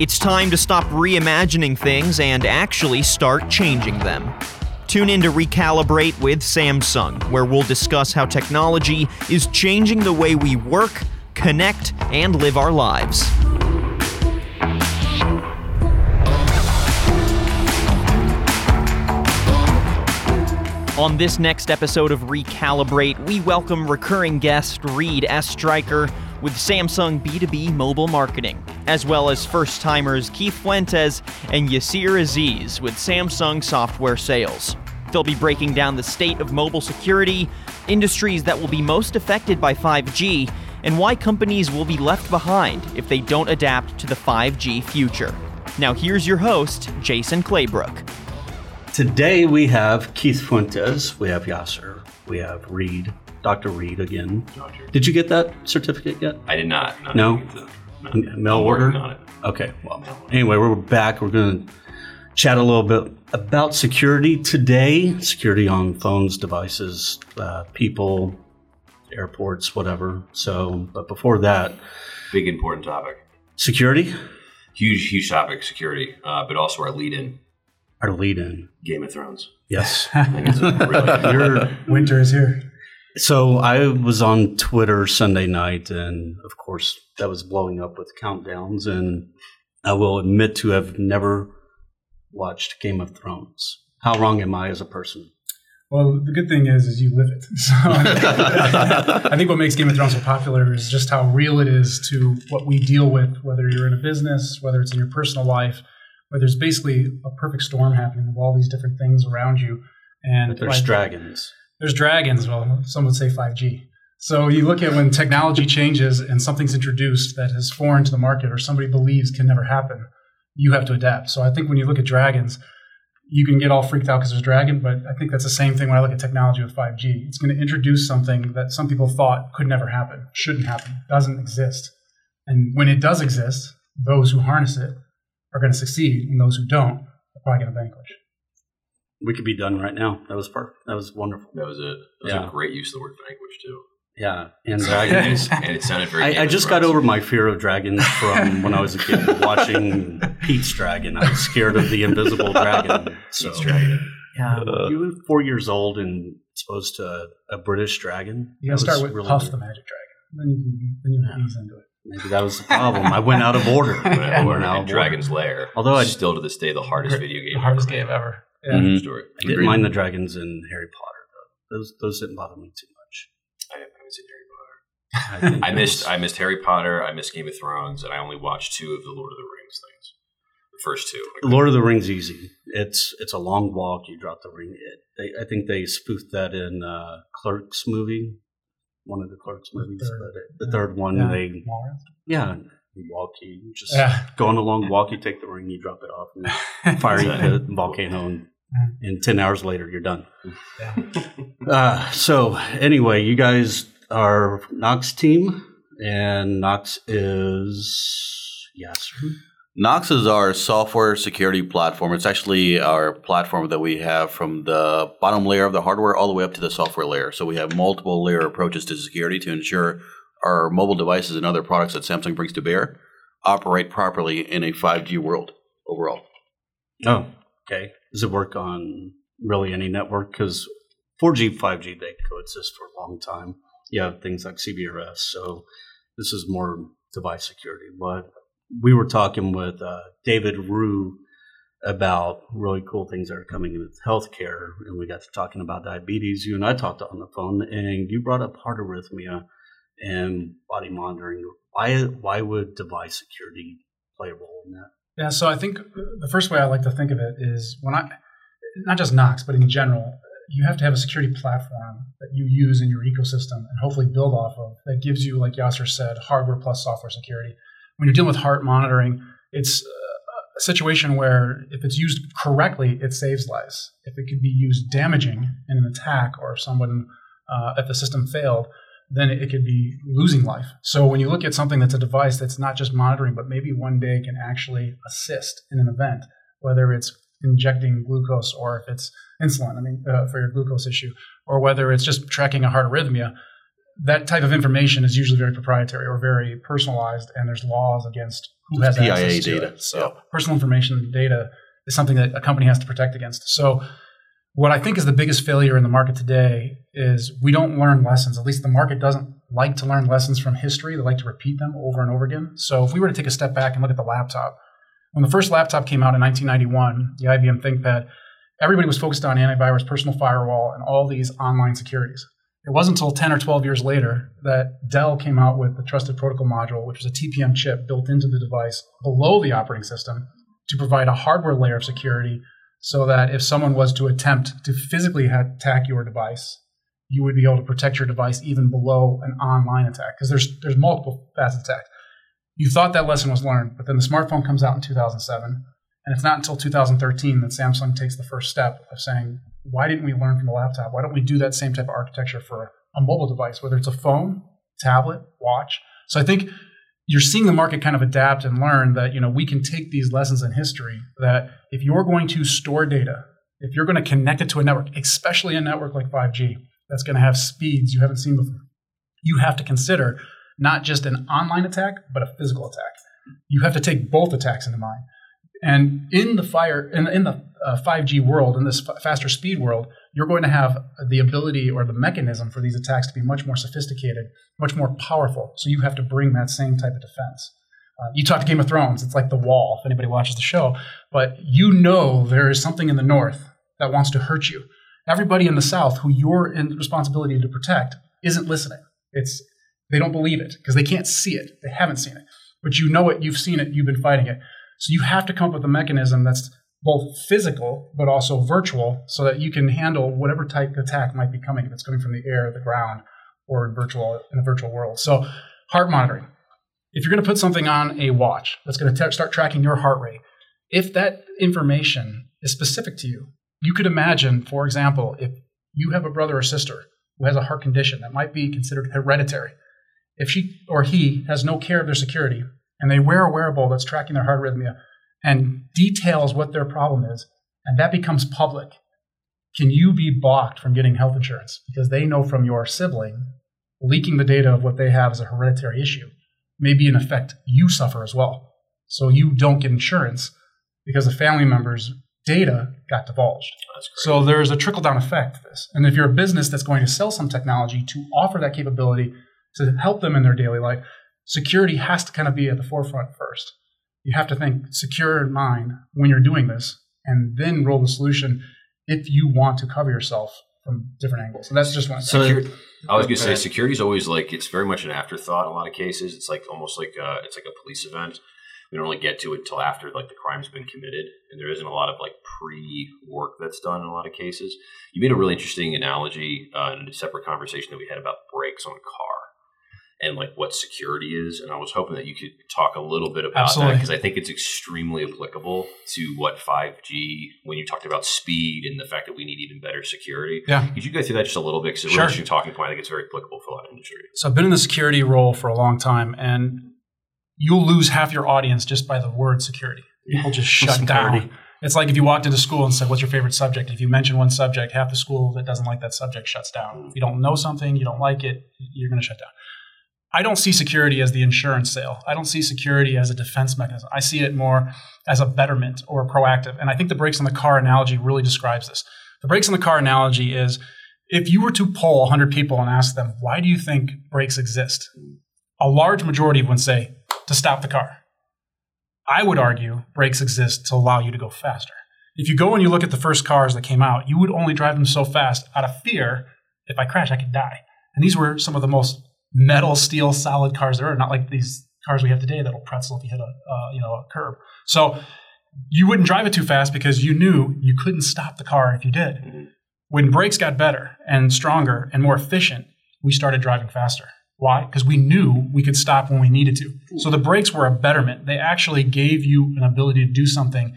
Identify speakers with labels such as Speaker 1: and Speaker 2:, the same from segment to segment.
Speaker 1: It's time to stop reimagining things and actually start changing them. Tune in to Recalibrate with Samsung, where we'll discuss how technology is changing the way we work, connect, and live our lives. On this next episode of Recalibrate, we welcome recurring guest Reid Estreicher with Samsung B2B mobile marketing, as well as first timers Keith Fuentes and Yasir Aziz with Samsung software sales. They'll be breaking down the state of mobile security, industries that will be most affected by 5G, and why companies will be left behind if they don't adapt to the 5G future. Now, here's your host, Jason Claybrook.
Speaker 2: Today we have Keith Fuentes, we have Yasir, we have Reid, Dr. Reid again.
Speaker 3: Doctor.
Speaker 2: Did you get that certificate yet?
Speaker 3: I did not. not
Speaker 2: No?
Speaker 3: to- not-
Speaker 2: Mail order?
Speaker 3: working on it.
Speaker 2: Okay, well, anyway, we're back. We're going to chat a little bit about security today security on phones, devices, uh, people, airports, whatever. So, but before that,
Speaker 3: Big important topic.
Speaker 2: security,
Speaker 3: Huge, huge topic. Security, uh, but also our lead-in,
Speaker 2: our lead in.
Speaker 3: Game of Thrones.
Speaker 2: Yes.
Speaker 3: I think it's a really
Speaker 4: Winter is here.
Speaker 2: So I was on Twitter Sunday night, and of course that was blowing up with countdowns. And I will admit to have never watched Game of Thrones. How wrong am I as a person?
Speaker 4: Well, the good thing is, is you live it. So I think what makes Game of Thrones so popular is just how real it is to what we deal with, whether you're in a business, whether it's in your personal life, where there's basically a perfect storm happening of all these different things around you. And
Speaker 2: But there's
Speaker 4: like-
Speaker 2: dragons.
Speaker 4: There's dragons. Well, some would say 5G. So you look at when technology changes and something's introduced that is foreign to the market or somebody believes can never happen, you have to adapt. So I think when you look at dragons, you can get all freaked out because there's dragon, but I think that's the same thing when I look at technology with 5G. It's going to introduce something that some people thought could never happen, shouldn't happen, doesn't exist. And when it does exist, those who harness it are going to succeed, and those who don't are probably going to vanquish.
Speaker 2: We could be done right now. That was perfect. That was wonderful.
Speaker 3: that was it. That was
Speaker 2: Yeah.
Speaker 3: a great use of the word vanquish too.
Speaker 2: Yeah, and
Speaker 3: and,
Speaker 2: dragons.
Speaker 3: it, and it sounded very.
Speaker 2: I, I just got
Speaker 3: Thrones.
Speaker 2: over my fear of dragons from when I was a kid watching Pete's Dragon. I was scared of the invisible dragon. So
Speaker 3: Pete's Dragon.
Speaker 2: Yeah, uh, you were four years old and exposed to a, a British dragon.
Speaker 4: You got to
Speaker 2: That was
Speaker 4: start with
Speaker 2: really
Speaker 4: Puff
Speaker 2: weird.
Speaker 4: the Magic Dragon. Then you can, then you can ease into it.
Speaker 2: Maybe that was the problem. I went out of order. I
Speaker 3: Yeah,
Speaker 2: went out
Speaker 3: and
Speaker 2: of
Speaker 3: Dragon's Lair.
Speaker 2: Although I-
Speaker 3: still to this day the hardest video game.
Speaker 4: The hardest
Speaker 3: ever
Speaker 4: game
Speaker 3: made.
Speaker 4: ever. Yeah.
Speaker 2: Mhm.
Speaker 3: Story.
Speaker 2: I didn't mind the dragons in Harry Potter though. Those those didn't bother me too much.
Speaker 3: I haven't seen Harry Potter.
Speaker 2: I,
Speaker 3: I missed.
Speaker 2: was-
Speaker 3: I missed Harry Potter. I missed Game of Thrones, and I only watched two of the Lord of the Rings things. The first two.
Speaker 2: Lord of the Rings easy. It's it's a long walk. You drop the ring. It, they, I think they spoofed that in uh, Clerks movie, one of the Clerks movies.
Speaker 4: third.
Speaker 2: but it- the third one,
Speaker 4: Yeah.
Speaker 2: they yeah, you walk. You just
Speaker 4: Yeah.
Speaker 2: go on a long walk. You take the ring. You drop it off. And fiery
Speaker 3: Exactly.
Speaker 2: volcano, and, and ten hours later you're done.
Speaker 4: Yeah.
Speaker 2: Uh, so anyway, you guys are Knox team, and Knox is yes.
Speaker 5: Knox is our software security platform. It's actually our platform that we have from the bottom layer of the hardware all the way up to the software layer. So we have multiple layer approaches to security to ensure our mobile devices and other products that Samsung brings to bear operate properly in a 5G world overall.
Speaker 2: Oh, okay. Does it work on really any network? Because 4G, 5G, they coexist for a long time. You have things like CBRS, so this is more device security. But we were talking with uh, David Rue about really cool things that are coming with healthcare, and we got to talking about diabetes. You and I talked on the phone, and you brought up heart arrhythmia and body monitoring. Why, why would device security play a role in that?
Speaker 4: Yeah, so I think the first way I like to think of it is when I, not just Knox, but in general, you have to have a security platform that you use in your ecosystem and hopefully build off of that gives you, like Yasir said, hardware plus software security. When you're dealing with heart monitoring, it's a situation where if it's used correctly, it saves lives. If it could be used damaging in an attack or if someone, uh, if the system failed, then it could be losing life. So when you look at something that's a device that's not just monitoring, but maybe one day can actually assist in an event, whether it's injecting glucose or if it's insulin, I mean, uh, for your glucose issue, or whether it's just tracking a heart arrhythmia, that type of information is usually very proprietary or very personalized, and there's laws against who has
Speaker 5: PIA
Speaker 4: access to
Speaker 5: data.
Speaker 4: it. So personal information data is something that a company has to protect against. So what I think is the biggest failure in the market today is we don't learn lessons. At least the market doesn't like to learn lessons from history. They like to repeat them over and over again. So if we were to take a step back and look at the laptop, when the first laptop came out in 1991, the IBM ThinkPad, everybody was focused on antivirus, personal firewall, and all these online securities. It wasn't until 10 or 12 years later that Dell came out with the Trusted Protocol Module, which was a TPM chip built into the device below the operating system to provide a hardware layer of security so that if someone was to attempt to physically attack your device, you would be able to protect your device even below an online attack because there's there's multiple facets attack. You thought that lesson was learned, but then the smartphone comes out in 2007, and it's not until 2013 that Samsung takes the first step of saying, why didn't we learn from the laptop? Why don't we do that same type of architecture for a mobile device, whether it's a phone, tablet, watch? So I think you're seeing the market kind of adapt and learn that you know we can take these lessons in history that if you're going to store data, if you're going to connect it to a network, especially a network like 5G that's going to have speeds you haven't seen before, you have to consider not just an online attack but a physical attack. You have to take both attacks into mind. And in the fire in, in the uh, 5G world, in this f- faster speed world, you're going to have the ability or the mechanism for these attacks to be much more sophisticated, much more powerful. So you have to bring that same type of defense. Uh, you talk to Game of Thrones, it's like the wall, if anybody watches the show, but you know there is something in the north that wants to hurt you. Everybody in the south who you're in responsibility to protect isn't listening. It's they don't believe it because they can't see it. They haven't seen it. But you know it, you've seen it, you've been fighting it. So you have to come up with a mechanism that's both physical but also virtual so that you can handle whatever type of attack might be coming if it's coming from the air, the ground, or in virtual in a virtual world. So heart monitoring. If you're going to put something on a watch that's going to start tracking your heart rate, if that information is specific to you, you could imagine, for example, if you have a brother or sister who has a heart condition that might be considered hereditary, if she or he has no care of their security and they wear a wearable that's tracking their heart rhythm and details what their problem is, and that becomes public, can you be balked from getting health insurance because they know from your sibling leaking the data of what they have as a hereditary issue may be in effect you suffer as well. So you don't get insurance because a family member's data got divulged. So there's a trickle down effect to this. And if you're a business that's going to sell some technology to offer that capability to help them in their daily life, security has to kind of be at the forefront first. You have to think secure in mind when you're doing this and then roll the solution if you want to cover yourself from different angles. So that's just one.
Speaker 3: So
Speaker 2: So-
Speaker 3: I was going to say security is always like it's very much an afterthought in a lot of cases. It's like almost like uh, it's like a police event. We don't really get to it until after like the crime's been committed, and there isn't a lot of like pre work that's done in a lot of cases. You made a really interesting analogy uh, in a separate conversation that we had about brakes on a car and like what security is, and I was hoping that you could talk a little bit about that because I think it's extremely applicable to what five G when you talked about speed and the fact that we need even better security.
Speaker 4: Yeah.
Speaker 3: Could you go through that just a little bit? Because it's a
Speaker 4: Sure.
Speaker 3: really interesting talking point. I think it's very applicable for a lot of industry.
Speaker 4: So I've been in the security role for a long time, and you'll lose half your audience just by the word security. People just shut
Speaker 2: Security.
Speaker 4: down. It's like if you walked into school and said, "What's your favorite subject?" If you mention one subject, half the school that doesn't like that subject shuts down. Mm. If you don't know something, you don't like it, you're going to shut down. I don't see security as the insurance sale. I don't see security as a defense mechanism. I see it more as a betterment or proactive. And I think the brakes on the car analogy really describes this. The brakes on the car analogy is if you were to poll 100 people and ask them, why do you think brakes exist? A large majority would say, to stop the car. I would argue brakes exist to allow you to go faster. If you go and you look at the first cars that came out, you would only drive them so fast out of fear if I crash, I could die. And these were some of the most metal, steel, solid cars there are, not like these cars we have today that'll pretzel if you hit a uh, you know a curb. So you wouldn't drive it too fast because you knew you couldn't stop the car if you did. When brakes got better and stronger and more efficient, we started driving faster. Why? Because we knew we could stop when we needed to. So the brakes were a betterment. They actually gave you an ability to do something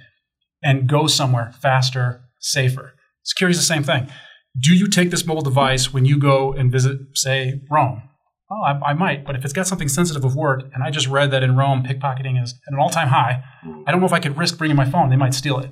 Speaker 4: and go somewhere faster, safer. Security is the same thing. Do you take this mobile device when you go and visit, say, Rome? Oh, I, I might, but if it's got something sensitive of work, and I just read that in Rome pickpocketing is at an all-time high, I don't know if I could risk bringing my phone. They might steal it.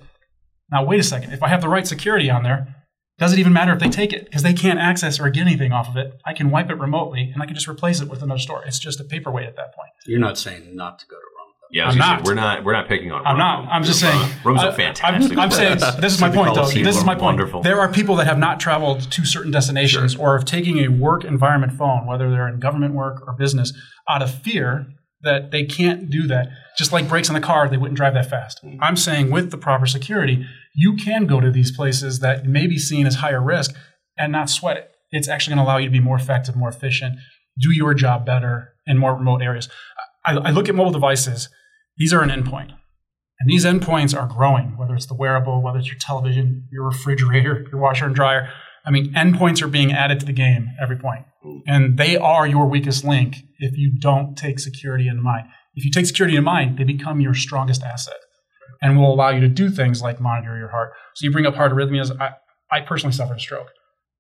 Speaker 4: Now, wait a second. If I have the right security on there, Doesn't even matter if they take it because they can't access or get anything off of it. I can wipe it remotely and I can just replace it with another store. It's just a paperweight at that point.
Speaker 2: You're not saying not to go to Rome.
Speaker 3: Yeah,
Speaker 4: I'm
Speaker 3: as you said,
Speaker 4: not.
Speaker 3: we're not we're not picking on.
Speaker 4: I'm
Speaker 3: Rome.
Speaker 4: not. I'm just
Speaker 3: Rome-
Speaker 4: saying.
Speaker 3: Rome's
Speaker 4: I-
Speaker 3: a fantastic.
Speaker 4: I'm, I'm saying this is my point, though. This is my point.
Speaker 3: wonderful.
Speaker 4: There are people that have not traveled to certain destinations or of taking a work environment phone, whether they're in government work or business, out of fear that they can't do that. Just like brakes on the car, they wouldn't drive that fast. Mm. I'm saying with the proper security, you can go to these places that may be seen as higher risk and not sweat it. It's actually going to allow you to be more effective, more efficient, do your job better in more remote areas. I, I look at mobile devices, these are an endpoint. And these endpoints are growing, whether it's the wearable, whether it's your television, your refrigerator, your washer and dryer. I mean, endpoints are being added to the game every point. And they are your weakest link if you don't take security in mind. If you take security in mind, they become your strongest asset and will allow you to do things like monitor your heart. So you bring up heart arrhythmias. I, I personally suffered a stroke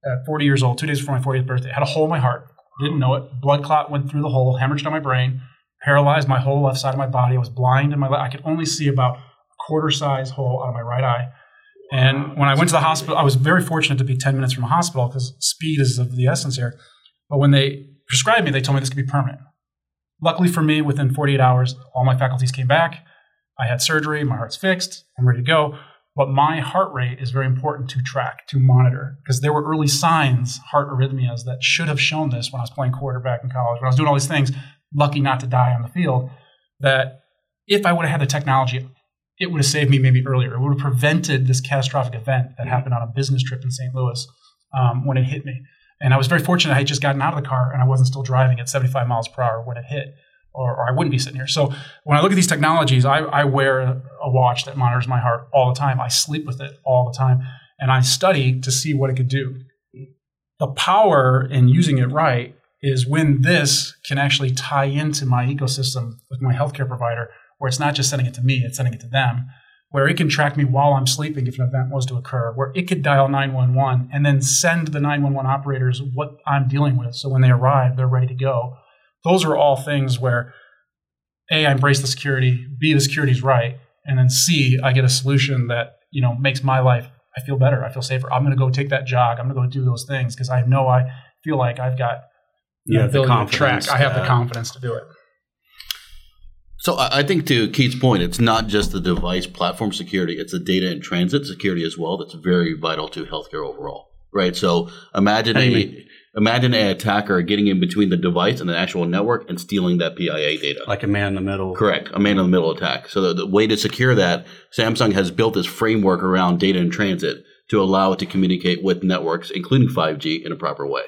Speaker 4: at 40 years old, two days before my 40th birthday. I had a hole in my heart, didn't know it. Blood clot went through the hole, hemorrhaged on my brain, paralyzed my whole left side of my body. I was blind in my left. I could only see about a quarter size hole out of my right eye. And when I went to the hospital, I was very fortunate to be 10 minutes from a hospital because speed is of the essence here. But when they prescribed me, they told me this could be permanent. Luckily for me, within 48 hours, all my faculties came back. I had surgery, my heart's fixed, I'm ready to go. But my heart rate is very important to track, to monitor, because there were early signs, heart arrhythmias, that should have shown this when I was playing quarterback in college, when I was doing all these things, lucky not to die on the field. That if I would have had the technology, it would have saved me maybe earlier. It would have prevented this catastrophic event that happened on a business trip in St. Louis um, when it hit me. And I was very fortunate I had just gotten out of the car and I wasn't still driving at 75 miles per hour when it hit, or, or I wouldn't be sitting here. So when I look at these technologies, I, I wear a, a watch that monitors my heart all the time. I sleep with it all the time. And I study to see what it could do. The power in using it right is when this can actually tie into my ecosystem with my healthcare provider, where it's not just sending it to me, it's sending it to them where it can track me while I'm sleeping if an event was to occur, where it could dial 911 and then send the 911 operators what I'm dealing with. So when they arrive, they're ready to go. Those are all things where A, I embrace the security, B, the security's right, and then C, I get a solution that, you know, makes my life, I feel better, I feel safer. I'm going to go take that jog, I'm going to go do those things because I know I feel like I've got
Speaker 2: You
Speaker 4: the
Speaker 2: have the
Speaker 4: ability to track.
Speaker 2: confidence
Speaker 4: I have the confidence to do it.
Speaker 5: So I I think to Keith's point, it's not just the device platform security; it's the data in transit security as well. That's very vital to healthcare overall, right? So imagine
Speaker 2: How do you
Speaker 5: a
Speaker 2: mean?
Speaker 5: imagine an attacker getting in between the device and the actual network and stealing that PIA data.
Speaker 2: Like a man in the middle.
Speaker 5: Correct, a man in the middle attack. So the, the way to secure that, Samsung has built this framework around data in transit to allow it to communicate with networks, including 5G, in a proper way.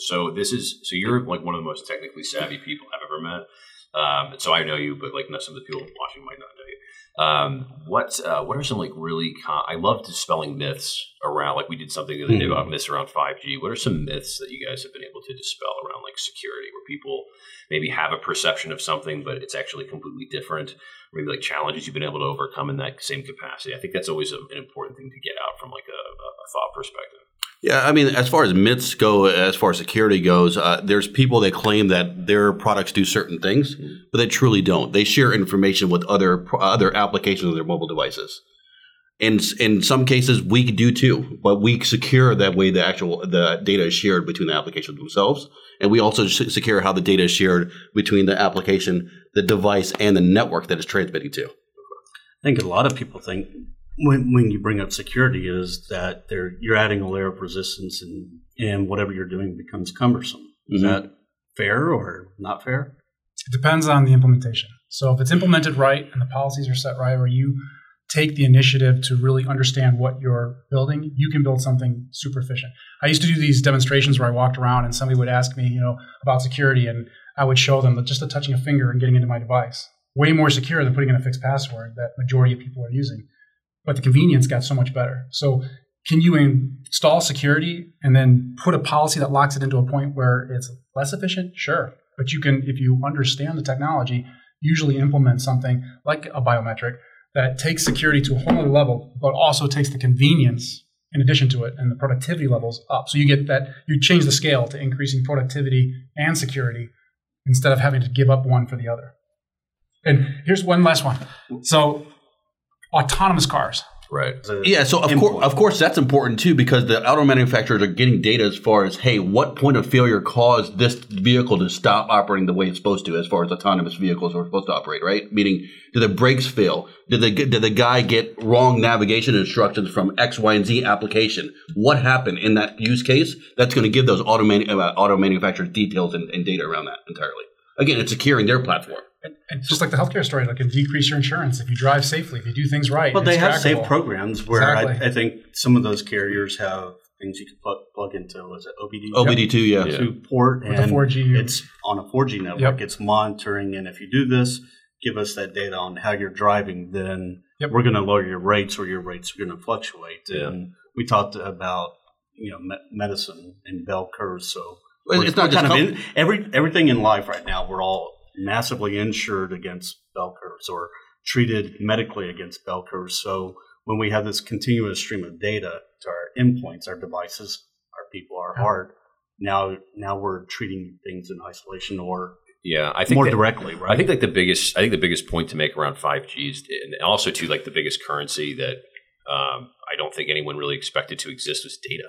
Speaker 3: So, this is so you're like one of the most technically savvy people I've ever met. Um, so I know you, but like some of the people watching might not know you. Um, what uh, what are some like really? Con- I love dispelling myths around. Like we did something the other day
Speaker 2: Mhm.
Speaker 3: about myths around five G. What are some myths that you guys have been able to dispel around like security, where people maybe have a perception of something, but it's actually completely different? Maybe like challenges you've been able to overcome in that same capacity. I think that's always a, an important thing to get out from like a a thought perspective.
Speaker 5: Yeah, I mean, as far as myths go, as far as security goes, uh, there's people that claim that their products do certain things, but they truly don't. They share information with other other applications on their mobile devices. In in some cases, we do too, but we secure that way the actual the data is shared between the applications themselves, and we also secure how the data is shared between the application, the device, and the network that it's transmitting to.
Speaker 2: I think a lot of people think when, when you bring up security is that they're, you're adding a layer of resistance and, and whatever you're doing becomes cumbersome. Is
Speaker 5: Mhm.
Speaker 2: that fair or not fair?
Speaker 4: It depends on the implementation. So if it's implemented right and the policies are set right, where you take the initiative to really understand what you're building, you can build something super efficient. I used to do these demonstrations where I walked around and somebody would ask me, you know, about security, and I would show them that just the touching a finger and getting into my device. Way more secure than putting in a fixed password that majority of people are using. But the convenience got so much better. So can you install security and then put a policy that locks it into a point where it's less efficient? Sure. But you can, if you understand the technology, usually implement something like a biometric that takes security to a whole other level, but also takes the convenience in addition to it and the productivity levels up. So you get that, you change the scale to increasing productivity and security instead of having to give up one for the other. And here's one last one. So autonomous cars.
Speaker 3: Right.
Speaker 5: Yeah, so of course, of course, that's important too because the auto manufacturers are getting data as far as, hey, what point of failure caused this vehicle to stop operating the way it's supposed to, as far as autonomous vehicles are supposed to operate, right? Meaning, did the brakes fail? Did the did the guy get wrong navigation instructions from X, Y, and Z application? What happened in that use case? That's going to give those auto manu- uh, auto manufacturers details and, and data around that entirely. Again, it's securing their platform.
Speaker 4: And just like the healthcare story, like can decrease your insurance if you drive safely, if you do things right.
Speaker 2: But they
Speaker 4: it's
Speaker 2: have safe programs where
Speaker 4: Exactly.
Speaker 2: I, I think some of those carriers have things you can plug, plug into. Was it OBD?
Speaker 5: OBD two, yeah.
Speaker 3: Yeah.
Speaker 2: To port
Speaker 4: With
Speaker 2: and
Speaker 4: 4G.
Speaker 2: it's on a 4G network.
Speaker 4: Yep.
Speaker 2: It's monitoring, and if you do this, give us that data on how you're driving. Then
Speaker 4: Yep.
Speaker 2: we're going to lower your rates, or your rates are going to fluctuate.
Speaker 3: Yeah.
Speaker 2: And we talked about you know me- medicine and bell curves. So
Speaker 5: Well, it's not just
Speaker 2: kind of in, every everything in life right now. We're all massively insured against bell curves or treated medically against bell curves. So when we have this continuous stream of data to our endpoints, our devices, our people, our heart, now now we're treating things in isolation or
Speaker 3: Yeah, I think
Speaker 2: more
Speaker 3: that-
Speaker 2: directly, right?
Speaker 3: I think like the biggest, I think the biggest point to make around 5G is, and also too, like the biggest currency that um, I don't think anyone really expected to exist was data.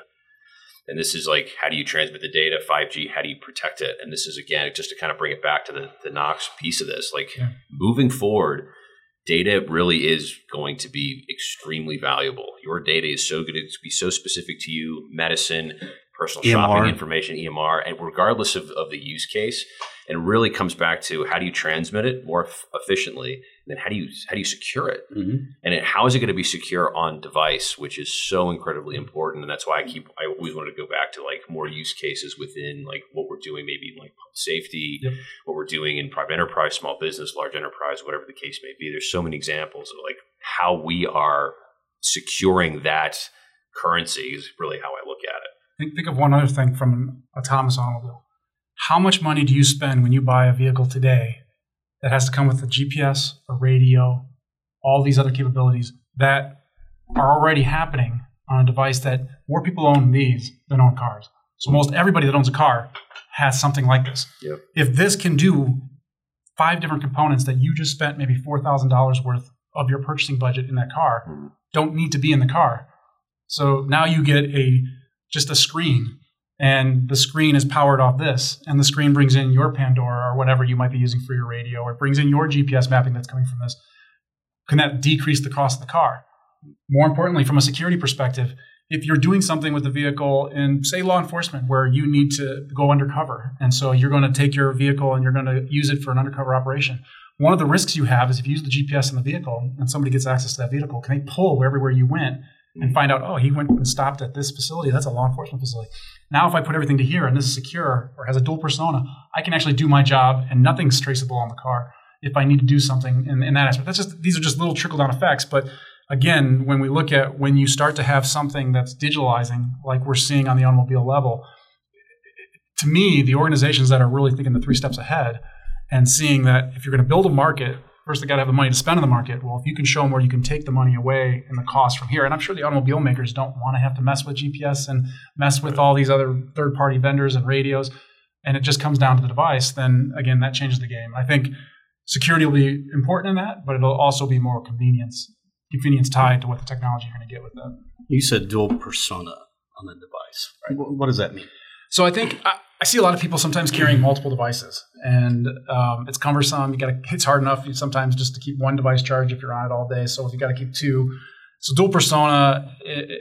Speaker 3: And this is like, how do you transmit the data? 5G, how do you protect it? And this is again, just to kind of bring it back to the, the Knox piece of this, like
Speaker 4: Yeah.
Speaker 3: moving forward, data really is going to be extremely valuable. Your data is so good to be so specific to you, medicine, personal
Speaker 2: EMR.
Speaker 3: shopping information, EMR, and regardless of, of the use case, and really comes back to how do you transmit it more f- efficiently, then how do you how do you secure it,
Speaker 5: Mhm.
Speaker 3: and it, how is it going to be secure on device, which is so incredibly important, and that's why I keep I always wanted to go back to like more use cases within like what we're doing, maybe like public safety,
Speaker 4: Yep.
Speaker 3: what we're doing in private enterprise, small business, large enterprise, whatever the case may be. There's so many examples of like how we are securing that currency is really how I look at it.
Speaker 4: Think, think of one other thing from an autonomous automobile. How much money do you spend when you buy a vehicle today that has to come with a GPS, a radio, all these other capabilities that are already happening on a device that more people own these than own cars? So most everybody that owns a car has something like this.
Speaker 3: Yep.
Speaker 4: If this can do five different components that you just spent maybe four thousand dollars worth of your purchasing budget in that car,
Speaker 3: Mhm.
Speaker 4: don't need to be in the car. So now you get a just a screen and the screen is powered off this and the screen brings in your pandora or whatever you might be using for your radio or it brings in your gps mapping that's coming from this can that decrease the cost of the car more importantly from a security perspective if you're doing something with the vehicle in say law enforcement where you need to go undercover and so you're going to take your vehicle and you're going to use it for an undercover operation one of the risks you have is if you use the gps in the vehicle and somebody gets access to that vehicle can they pull everywhere you went and mm. find out, oh, he went and stopped at this facility. That's a law enforcement facility. Now, if I put everything to here and this is secure or has a dual persona, I can actually do my job and nothing's traceable on the car if I need to do something in, in that aspect. That's just these are just little trickle down effects. But again, when we look at when you start to have something that's digitalizing, like we're seeing on the automobile level, to me, the organizations that are really thinking the three steps ahead and seeing that if you're going to build a market, first they got to have the money to spend in the market. Well, if you can show them where you can take the money away and the cost from here, and I'm sure the automobile makers don't want to have to mess with GPS and mess with all these other third party vendors and radios, and it just comes down to the device, then again, that changes the game. I think security will be important in that, but it'll also be more convenience, convenience tied to what the technology you're going to get with that.
Speaker 2: you said dual persona on the device. Right? What, what does that mean?
Speaker 4: So I think I, see a lot of people sometimes carrying multiple devices, and um, it's cumbersome. You got. It's hard enough sometimes just to keep one device charged if you're on it all day. So if you got to keep two, so dual persona,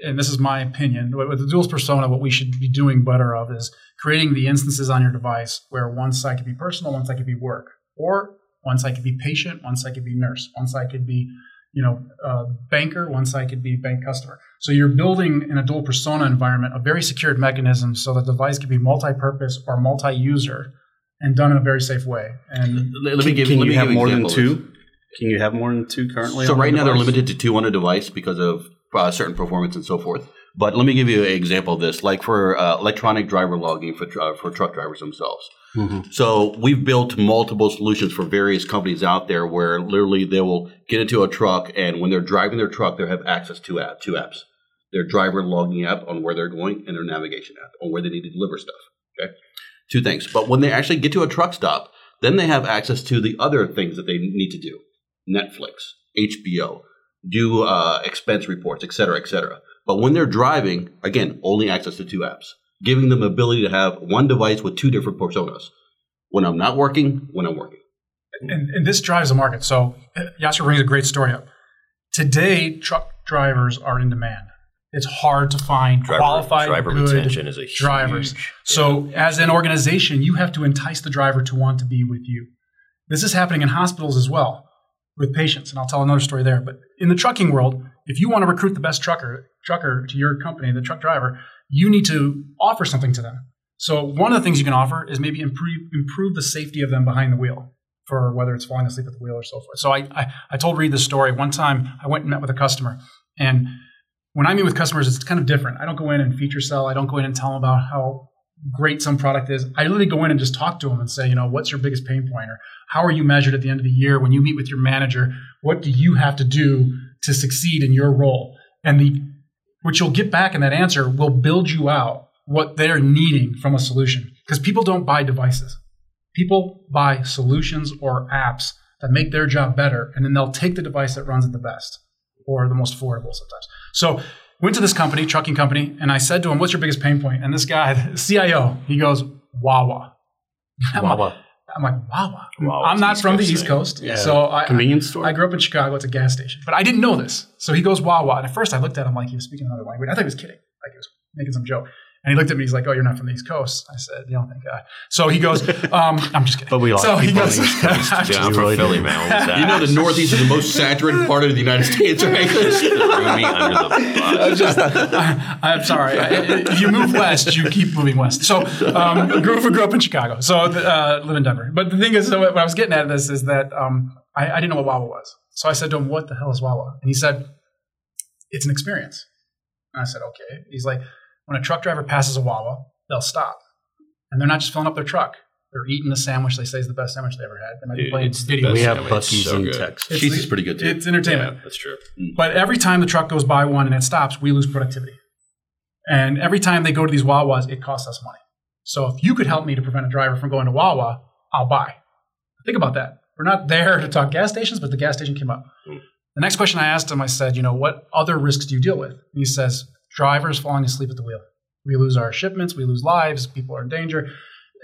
Speaker 4: and this is my opinion, with the dual persona, what we should be doing better of is creating the instances on your device where one side could be personal, one side could be work, or one side could be patient, one side could be nurse, one side could be you know, uh, banker, one side could be bank customer. So you're building in a dual persona environment a very secured mechanism so the device can be multi-purpose or multi-user and done in a very safe way. And
Speaker 5: Let, let me
Speaker 2: Can-
Speaker 5: give
Speaker 2: can
Speaker 5: let
Speaker 2: you
Speaker 5: me
Speaker 2: have
Speaker 5: give
Speaker 2: more than
Speaker 5: example of this.
Speaker 2: two? Can you have more than two currently?
Speaker 5: So
Speaker 2: on the
Speaker 5: right now they're limited to two on a device because of uh, certain performance and so forth. But let me give you an example of this, like for uh, electronic driver logging for uh, for truck drivers themselves.
Speaker 2: Mhm.
Speaker 5: So we've built multiple solutions for various companies out there where literally they will get into a truck and when they're driving their truck, they have access to app, two apps. Their driver logging app on where they're going and their navigation app on where they need to deliver stuff. Okay. Two things. But when they actually get to a truck stop, then they have access to the other things that they need to do. Netflix, HBO, do uh, expense reports, et cetera, et cetera. But when they're driving, again, only access to two apps, giving them the ability to have one device with two different personas. When I'm not working, when I'm working.
Speaker 4: and, and this drives the market. So uh, Yasir brings a great story up. Today, truck drivers are in demand. It's hard to find
Speaker 3: Driver,
Speaker 4: qualified,
Speaker 3: driver
Speaker 4: good
Speaker 3: retention is a
Speaker 4: drivers.
Speaker 3: huge-
Speaker 4: So, as an organization, you have to entice the driver to want to be with you. This is happening in hospitals as well with patients, and I'll tell another story there. But in the trucking world, if you want to recruit the best trucker trucker to your company, the truck driver, you need to offer something to them. So, one of the things you can offer is maybe improve improve the safety of them behind the wheel for whether it's falling asleep at the wheel or so forth. So, I I, I told Reid this story one time. I went and met with a customer, and when I meet with customers, it's kind of different. I don't go in and feature sell. I don't go in and tell them about how great some product is. I literally go in and just talk to them and say, you know, what's your biggest pain point, or how are you measured at the end of the year when you meet with your manager? What do you have to do to succeed in your role? And the what you'll get back in that answer will build you out what they're needing from a solution. Because people don't buy devices. People buy solutions or apps that make their job better, and then they'll take the device that runs it the best or the most affordable sometimes. So went to this company, trucking company, and I said to him, "What's your biggest pain point?" And this guy, CIO, he goes, "Wawa."
Speaker 2: Wawa.
Speaker 4: I'm like, Wawa.
Speaker 3: Wawa,
Speaker 4: I'm not
Speaker 3: East
Speaker 4: from the East
Speaker 3: thing.
Speaker 4: Coast,
Speaker 2: Yeah.
Speaker 4: so I,
Speaker 2: Convenience store.
Speaker 4: I grew up in Chicago. It's a gas station, but I didn't know this. So he goes Wawa, and at first I looked at him like he was speaking another language. I thought he was kidding, like he was making some joke. And he looked at me. He's like, "Oh, you're not from the East Coast." I said, "You know, thank God." So he goes, um, "I'm just kidding."
Speaker 2: But we like
Speaker 4: so he goes,
Speaker 2: the East Coast.
Speaker 4: I'm
Speaker 3: Yeah, I'm from
Speaker 2: really
Speaker 3: Philly, man. What was that?
Speaker 5: You know, the Northeast is the most saturated part of the United States, right?
Speaker 3: Threw me under the bus.
Speaker 4: I'm sorry. I- If you move west, you keep moving west. So, um, grew, grew up in Chicago. So, uh, live in Denver. But the thing is, so what I was getting at this is that um, I, I didn't know what Wawa was. So I said to him, "What the hell is Wawa?" And he said, "It's an experience." And I said, "Okay." He's like, "When a truck driver passes a Wawa, they'll stop, and they're not just filling up their truck." They're eating the sandwich they say is the best sandwich they ever had. They might be
Speaker 3: Dude,
Speaker 4: playing
Speaker 3: it's the
Speaker 4: video.
Speaker 2: we have
Speaker 3: sandwich.
Speaker 2: Buc-ee's
Speaker 3: So
Speaker 2: in
Speaker 3: good.
Speaker 2: Texas.
Speaker 4: It's-
Speaker 5: Cheese is pretty good too.
Speaker 4: It's entertainment.
Speaker 3: Yeah, that's true.
Speaker 4: But every time the truck goes by one and it stops, we lose productivity. And every time they go to these Wawas, it costs us money. So if you could help me to prevent a driver from going to Wawa, I'll buy. Think about that. We're not there to talk gas stations, but the gas station came up.
Speaker 3: Hmm.
Speaker 4: The next question I asked him, I said, you know, what other risks do you deal with? And he says, drivers falling asleep at the wheel. We lose our shipments, we lose lives, people are in danger,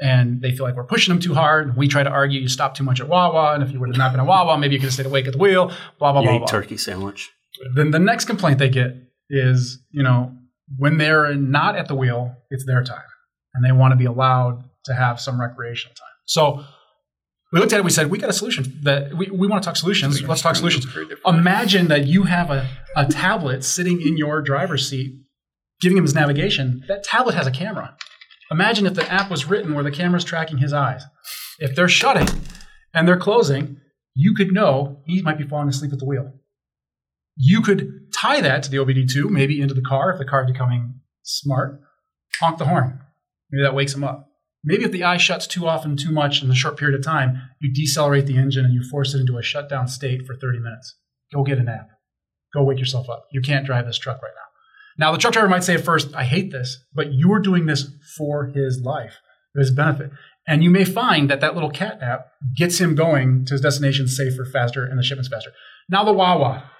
Speaker 4: and they feel like we're pushing them too hard. We try to argue you stop too much at Wawa, and if you would have not been at Wawa, maybe you could have stayed awake at the wheel, blah, blah,
Speaker 2: You
Speaker 4: blah,
Speaker 2: ate
Speaker 4: blah.
Speaker 2: turkey sandwich.
Speaker 4: Then the next complaint they get is, you know, when they're not at the wheel, it's their time, and they want to be allowed to have some recreational time. So we looked at it. We said we got a solution that we, we want to talk solutions. Let's talk solutions. Imagine that you have a, a tablet sitting in your driver's seat, giving him his navigation. That tablet has a camera. Imagine if the app was written where the camera's tracking his eyes. If they're shutting and they're closing, you could know he might be falling asleep at the wheel. You could tie that to the OBD2, maybe into the car if the car is becoming smart. Honk the horn. Maybe that wakes him up. Maybe if the eye shuts too often, too much in a short period of time, you decelerate the engine and you force it into a shutdown state for 30 minutes. Go get a nap. Go wake yourself up. You can't drive this truck right now. Now, the truck driver might say at first, I hate this, but you are doing this for his life, for his benefit. And you may find that that little cat app gets him going to his destination safer, faster, and the shipment's faster. Now, the Wawa.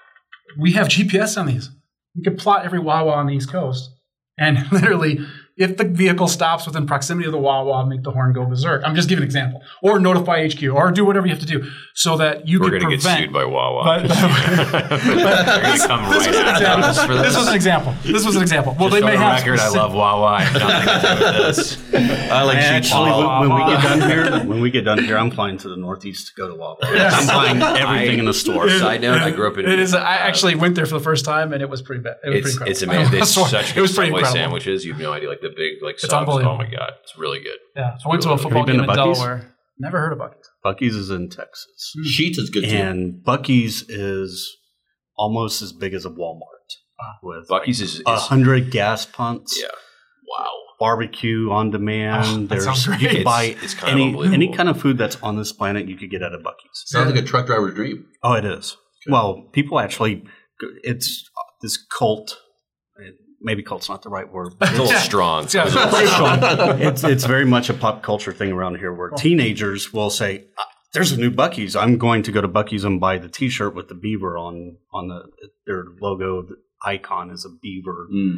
Speaker 4: We have GPS on these. We can plot every Wawa on the East Coast. And literally, if the vehicle stops within proximity of the Wawa, make the horn go berserk. I'm just giving an example. Or notify HQ, or do whatever you have to do so that you
Speaker 3: We're
Speaker 4: could
Speaker 3: going to get
Speaker 4: prevent.
Speaker 3: sued by Wawa.
Speaker 4: But-
Speaker 3: They're come
Speaker 4: this
Speaker 3: right
Speaker 4: was an example. This
Speaker 3: this.
Speaker 4: was an example. This was an example. Well,
Speaker 3: Just
Speaker 4: they may
Speaker 3: on the
Speaker 4: have
Speaker 3: record, I love Wawa. I have nothing to do with this.
Speaker 5: I like
Speaker 2: Actually,
Speaker 5: Wawa.
Speaker 2: when, when we get done here, when we get done here, I'm flying to the Northeast to go to Wawa. I'm buying everything in the store.
Speaker 3: Side note, I grew up in.
Speaker 4: It is. I
Speaker 3: uh,
Speaker 4: actually went there for the first time, and it was pretty bad. It was
Speaker 3: It's
Speaker 4: pretty
Speaker 3: it's amazing. It's
Speaker 4: I
Speaker 3: such
Speaker 4: it was pretty
Speaker 3: Subway
Speaker 4: incredible.
Speaker 3: sandwiches. You have no idea, like the big like
Speaker 4: It's
Speaker 3: subs. Oh my god, it's really good.
Speaker 4: Yeah. So I went to a football
Speaker 2: Have
Speaker 4: game
Speaker 2: been
Speaker 4: in
Speaker 2: Buc-ee's?
Speaker 4: Delaware. Never heard of Buc-ee's.
Speaker 2: Buc-ee's is in Texas.
Speaker 5: Hmm. Sheetz is good too.
Speaker 2: And Buc-ee's is almost as big as a Walmart
Speaker 4: Wow.
Speaker 2: with
Speaker 3: Buc-ee's is, is
Speaker 2: a hundred gas pumps.
Speaker 3: yeah. Wow.
Speaker 2: Barbecue on
Speaker 4: Oh,
Speaker 2: demand.
Speaker 4: Ah, that sounds
Speaker 2: There's
Speaker 4: great.
Speaker 2: you can
Speaker 3: It's-
Speaker 2: buy
Speaker 3: it's kind of
Speaker 2: any
Speaker 3: unbelievable.
Speaker 2: any kind of food that's on this planet you could get at a Buc-ee's.
Speaker 5: Sounds like a truck driver's dream.
Speaker 2: Oh, it is. Well, people actually, it's this cult. Maybe cult's not the right word.
Speaker 3: It's a little strong.
Speaker 4: Yeah.
Speaker 2: it's it's very much a pop culture thing around here where teenagers will say, there's a new Buc-ee's. I'm going to go to Buc-ee's and buy the T-shirt with the beaver on on the their logo the icon is a beaver,
Speaker 5: Mm.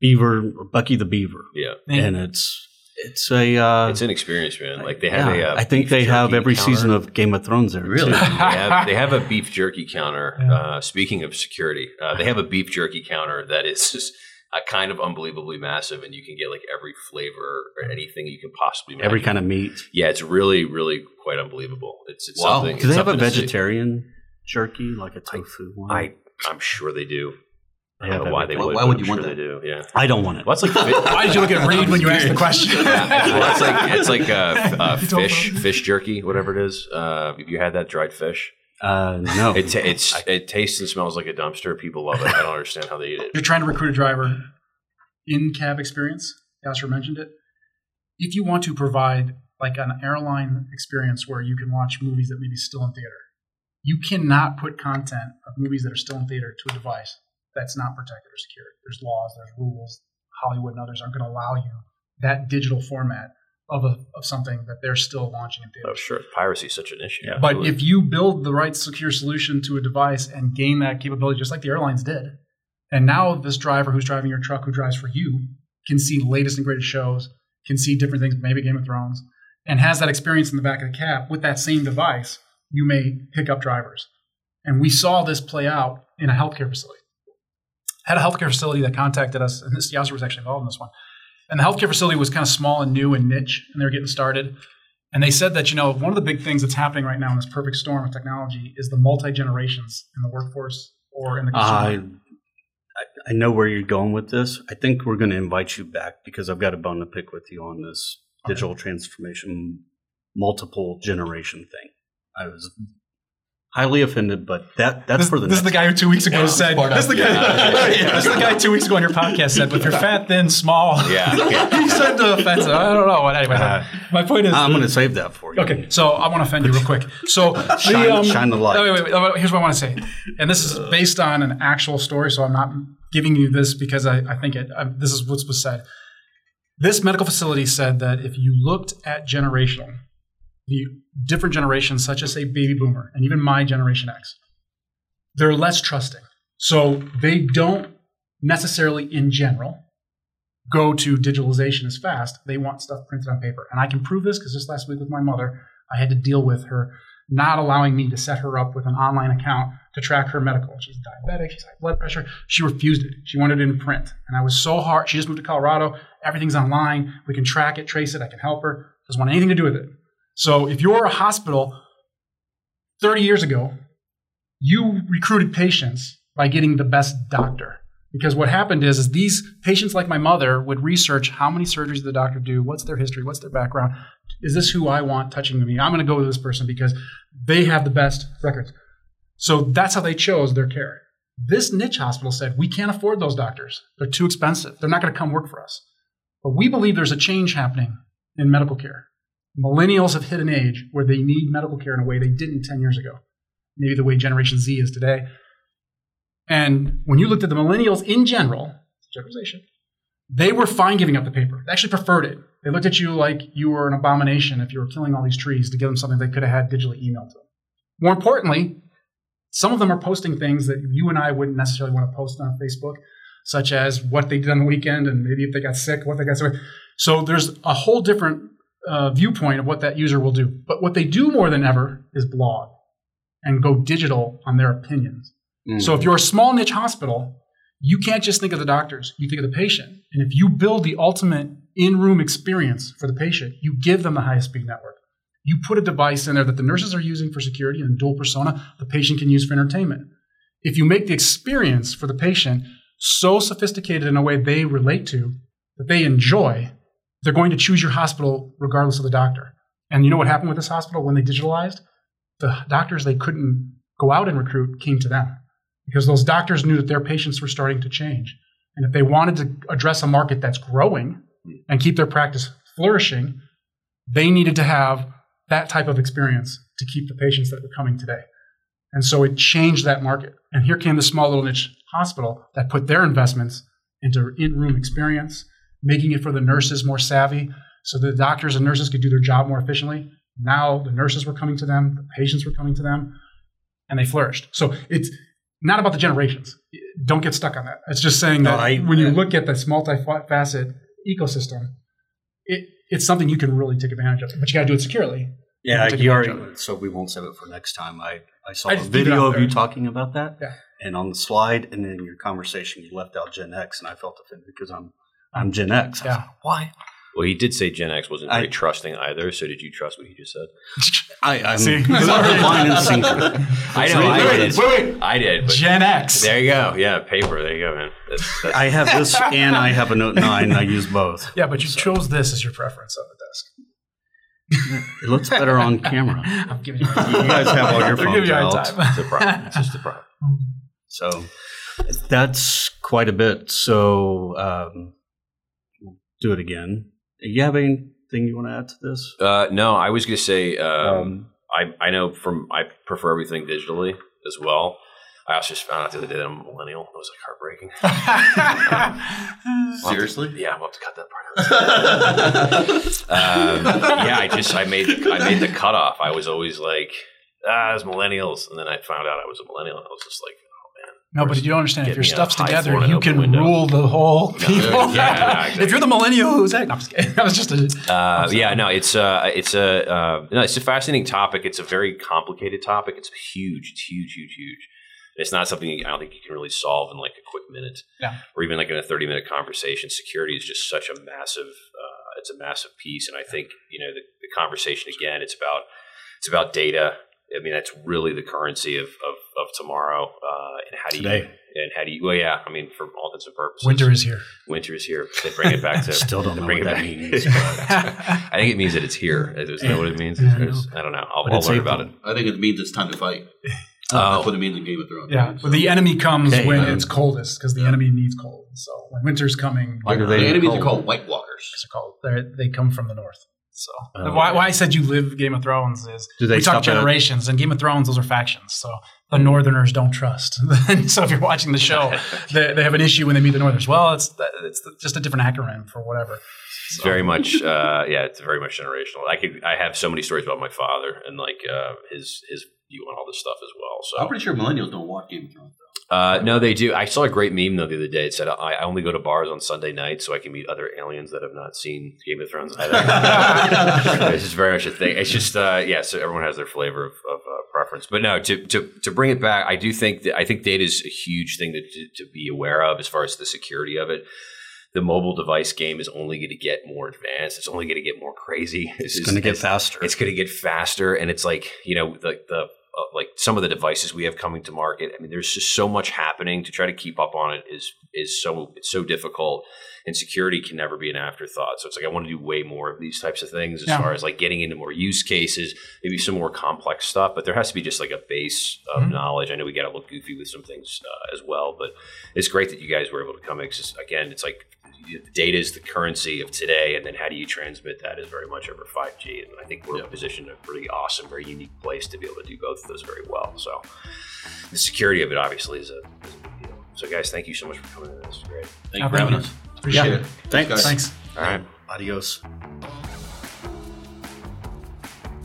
Speaker 2: beaver or Buc-ee the Beaver,
Speaker 3: Yeah,
Speaker 2: and it's it's a uh,
Speaker 3: it's an experience, man. Like they have
Speaker 2: yeah,
Speaker 3: a. uh,
Speaker 2: I think they have every
Speaker 3: counter.
Speaker 2: season of Game of Thrones there.
Speaker 5: Really?
Speaker 3: they, have, they have a beef jerky counter.
Speaker 4: Yeah.
Speaker 3: Uh, speaking of security, uh, they have a beef jerky counter that is just uh, kind of unbelievably massive, and you can get like every flavor or anything you can possibly imagine.
Speaker 2: Every kind of meat.
Speaker 3: Yeah, it's really, really quite unbelievable. It's, it's
Speaker 5: Wow.
Speaker 3: something.
Speaker 2: Do they
Speaker 3: it's
Speaker 2: have a
Speaker 3: something see.
Speaker 2: vegetarian jerky, like a tofu one?
Speaker 3: I I'm sure they do. I don't know why they
Speaker 2: everything.
Speaker 3: would.
Speaker 5: Why
Speaker 3: but
Speaker 5: would
Speaker 3: I'm
Speaker 5: you
Speaker 3: sure
Speaker 5: want
Speaker 3: they do? Yeah.
Speaker 2: I don't want it.
Speaker 3: Well, like
Speaker 4: Why did you look at Reid when you asked the question?
Speaker 3: well, it's like it's like uh, uh, fish fish jerky, whatever it is. Uh, have you had that dried fish?
Speaker 2: Uh, no.
Speaker 3: It ta- it's it tastes and smells like a dumpster. People love it. I don't understand how they eat it.
Speaker 4: You're trying to recruit a driver in cab experience. Yasir mentioned it. If you want to provide like an airline experience where you can watch movies that may be still in theater, you cannot put content of movies that are still in theater to a device that's not protected or secured. There's laws, there's rules. Hollywood and others aren't going to allow you that digital format of, a, of something that they're still launching in theaters.
Speaker 3: Oh, sure. Piracy is such an issue.
Speaker 2: Yeah.
Speaker 4: But if you build the right secure solution to a device and gain that capability, just like the airlines did, and now this driver who's driving your truck, who drives for you, can see the latest and greatest shows, can see different things, maybe Game of Thrones, and has that experience in the back of the cab with that same device, you may pick up drivers. And we saw this play out in a healthcare facility. Had a healthcare facility that contacted us, and this Yasir was actually involved in this one. And the healthcare facility was kind of small and new and niche, and they were getting started. And they said that, you know, one of the big things that's happening right now in this perfect storm of technology is the multi generations in the workforce or in the
Speaker 2: I,
Speaker 4: consumer.
Speaker 2: I know where you're going with this. I think we're going to invite you back because I've got a bone to pick with you on this digital transformation, multiple generation thing. I was highly offended, but that that's
Speaker 4: this,
Speaker 2: for the
Speaker 4: this is the guy who two weeks ago
Speaker 5: Yeah,
Speaker 4: said. This is the guy.
Speaker 3: Yeah.
Speaker 4: right, this is the guy two weeks ago on your podcast said, "But if you're fat, thin, small."
Speaker 3: Yeah.
Speaker 4: he said the offensive. I don't know. But anyway,
Speaker 2: Uh,
Speaker 4: my point is.
Speaker 2: I'm going to save that for you.
Speaker 4: Okay, so I want to offend you real quick. So
Speaker 2: Shine-
Speaker 4: the, um,
Speaker 2: shine the light.
Speaker 4: Wait, wait, wait, wait, Here's what I want to say, and this is based on an actual story. So I'm not giving you this because I, I think it. I, this is what was said. This medical facility said that if you looked at generational, the different generations, such as say baby boomer and even my generation X, they're less trusting. So they don't necessarily, in general, go to digitalization as fast. They want stuff printed on paper. And I can prove this because just last week with my mother, I had to deal with her not allowing me to set her up with an online account to track her medical. She's diabetic, she's high blood pressure. She refused it. She wanted it in print. And I was so hard. She just moved to Colorado. Everything's online. We can track it, trace it. I can help her. Doesn't want anything to do with it. So if you're a hospital 30 years ago, you recruited patients by getting the best doctor. Because what happened is, is these patients like my mother would research how many surgeries the doctor do, what's their history, what's their background, is this who I want touching me? I'm going to go with this person because they have the best records. So that's how they chose their care. This niche hospital said, we can't afford those doctors. They're too expensive. They're not going to come work for us. But we believe there's a change happening in medical care. Millennials have hit an age where they need medical care in a way they didn't 10 years ago. Maybe the way Generation Z is today. And when you looked at the millennials in general, generalization, they were fine giving up the paper. They actually preferred it. They looked at you like you were an abomination if you were killing all these trees to give them something they could have had digitally emailed to them. More importantly, some of them are posting things that you and I wouldn't necessarily want to post on Facebook, such as what they did on the weekend and maybe if they got sick, what they got sick. So there's a whole different uh, viewpoint of what that user will do. But what they do more than ever is blog and go digital on their opinions.
Speaker 2: Mm.
Speaker 4: So if you're a small niche hospital, you can't just think of the doctors, you think of the patient. And if you build the ultimate in room experience for the patient, you give them the highest speed network. You put a device in there that the nurses are using for security and dual persona, the patient can use for entertainment. If you make the experience for the patient so sophisticated in a way they relate to, that they enjoy, they're going to choose your hospital regardless of the doctor. And you know what happened with this hospital when they digitalized? The doctors they couldn't go out and recruit came to them because those doctors knew that their patients were starting to change. And if they wanted to address a market that's growing and keep their practice flourishing, they needed to have that type of experience to keep the patients that were coming today. And so it changed that market. And here came the small little niche hospital that put their investments into in room experience, making it for the nurses more savvy so the doctors and nurses could do their job more efficiently. Now the nurses were coming to them, the patients were coming to them, and they flourished. So it's not about the generations. Don't get stuck on that. It's just saying
Speaker 2: No,
Speaker 4: that
Speaker 2: I-
Speaker 4: when you look at this multifaceted ecosystem, it, it's something you can really take advantage of. But you got to do it securely.
Speaker 2: Yeah, you already, so we won't save it for next time. I, I saw
Speaker 4: I
Speaker 2: a
Speaker 4: just leave it
Speaker 2: video of you talking about that.
Speaker 4: Yeah.
Speaker 2: And on the slide and in your conversation, you left out Gen X, and I felt offended because I'm I'm Gen X. I was
Speaker 4: Yeah.
Speaker 2: like, Why?
Speaker 3: Well, he did say Gen X wasn't very
Speaker 2: I-
Speaker 3: trusting either. So did you trust what he just said?
Speaker 2: I, I'm
Speaker 4: See?
Speaker 2: line and sinker.
Speaker 3: I know. I
Speaker 4: Wait,
Speaker 3: did.
Speaker 4: wait, wait.
Speaker 3: I did. But
Speaker 4: Gen X.
Speaker 3: there you go. Yeah, paper. There you go, man. That's, that's,
Speaker 2: I have this and I have a Note 9. I use both.
Speaker 4: Yeah, but you chose this as your preference on the desk.
Speaker 2: It looks better on camera.
Speaker 4: I'm giving you.
Speaker 2: You guys have all your
Speaker 4: They're giving
Speaker 2: phones
Speaker 4: you
Speaker 2: out.
Speaker 4: time.
Speaker 3: it's a problem. It's just a problem.
Speaker 2: So that's quite a bit. So um, we'll do it again. You have anything you want to add to this?
Speaker 3: Uh, no, I was going to say. Um,
Speaker 2: Um,
Speaker 3: I I know from I prefer everything digitally as well. I also just found out the other day that I'm a millennial. It was like heartbreaking.
Speaker 5: Seriously?
Speaker 3: Yeah, we'll have to cut that part out. um, yeah, I just I made I made the cutoff. I was always like, ah, it's millennials, and then I found out I was a millennial, and I was just like,
Speaker 4: No, but you don't understand. If your stuff's together, you can
Speaker 3: window.
Speaker 4: rule the whole people.
Speaker 3: yeah, exactly.
Speaker 4: If you're the millennial who's that, no, I'm just kidding. That was just a.
Speaker 3: Uh, yeah, no, it's a it's a uh, no, it's a fascinating topic. It's a very complicated topic. It's huge. It's huge, huge, huge. It's not something I don't think you can really solve in like a quick minute,
Speaker 4: Yeah.
Speaker 3: or even like in a thirty minute conversation. Security is just such a massive. Uh, it's a massive piece, and I think you know the, the conversation again. It's about it's about data. I mean, that's really the currency of of, of tomorrow. Uh, and how do you and how do you? Well, yeah. I mean, for all intents and purposes,
Speaker 4: Winter is here.
Speaker 3: winter is here. They bring it back to
Speaker 2: Still don't know
Speaker 3: bring
Speaker 2: what
Speaker 3: it
Speaker 2: that
Speaker 3: back.
Speaker 2: means.
Speaker 3: I think it means that it's here. Is that what it means?
Speaker 4: Yeah, I
Speaker 3: It's- I don't know. I'll,
Speaker 2: But
Speaker 3: I'll learn
Speaker 2: April.
Speaker 3: about it.
Speaker 5: I think it means it's time to fight.
Speaker 3: Oh.
Speaker 5: That's what it means in Game of Thrones.
Speaker 4: Yeah, but the enemy comes
Speaker 2: Okay,
Speaker 4: when
Speaker 2: um,
Speaker 4: it's coldest because the enemy needs cold. So when winter's coming,
Speaker 2: Why do
Speaker 5: The
Speaker 2: they
Speaker 5: enemies
Speaker 2: call-
Speaker 5: are called White Walkers.
Speaker 4: they're called. They're, they come from the north. So
Speaker 2: Oh,
Speaker 4: why,
Speaker 2: okay.
Speaker 4: why I said you live Game of Thrones is
Speaker 2: Do they
Speaker 4: we talk
Speaker 2: stop at-
Speaker 4: generations and Game of Thrones those are factions. So the Northerners don't trust. so if you're watching the show, they, they have an issue when they meet the Northerners. Well, it's it's just a different acronym for whatever.
Speaker 3: It's very much, uh, yeah, it's very much generational. I could, I have so many stories about my father and like uh, his his view on all this stuff as well. So I'm
Speaker 5: pretty sure millennials don't watch Game of Thrones.
Speaker 3: Uh, no, they do. I saw a great meme though the other day. It said, I, I only go to bars on Sunday night so I can meet other aliens that have not seen Game of Thrones either. it's just very much a thing. It's just, uh, yeah. So everyone has their flavor of, of uh, preference. But no, to, to to bring it back, I do think that I think data is a huge thing to, to to be aware of as far as the security of it. The mobile device game is only going to get more advanced. It's only going to get more crazy.
Speaker 2: It's going to get faster.
Speaker 3: It's going to get faster, and it's like you know, the the uh, like some of the devices we have coming to market. I mean, there's just so much happening to try to keep up on it is is so it's so difficult, and security can never be an afterthought. So it's like I want to do way more of these types of things as
Speaker 4: Yeah.
Speaker 3: far as like getting into more use cases, maybe some more complex stuff. But there has to be just like a base of
Speaker 4: Mhm.
Speaker 3: knowledge. I know we got to look goofy with some things uh, as well, but it's great that you guys were able to come. It's just, again, it's like the data is the currency of today, and then how do you transmit that is very much over 5G. And I think we're
Speaker 5: Yeah.
Speaker 3: positioned in a pretty awesome, very unique place to be able to do both of those very well. So the security of it obviously is a, is a big deal. So guys, thank you so much for coming in. This is great.
Speaker 5: Thank you for having
Speaker 4: you.
Speaker 5: us.
Speaker 4: Appreciate
Speaker 2: Yeah.
Speaker 4: it.
Speaker 2: Thanks.
Speaker 5: guys.
Speaker 4: Thanks.
Speaker 3: All right.
Speaker 2: Adios.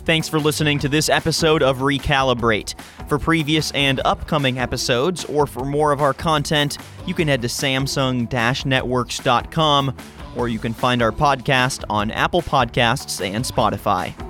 Speaker 1: Thanks for listening to this episode of Recalibrate. For previous and upcoming episodes, or for more of our content, you can head to samsung-networks.com, or you can find our podcast on Apple Podcasts and Spotify.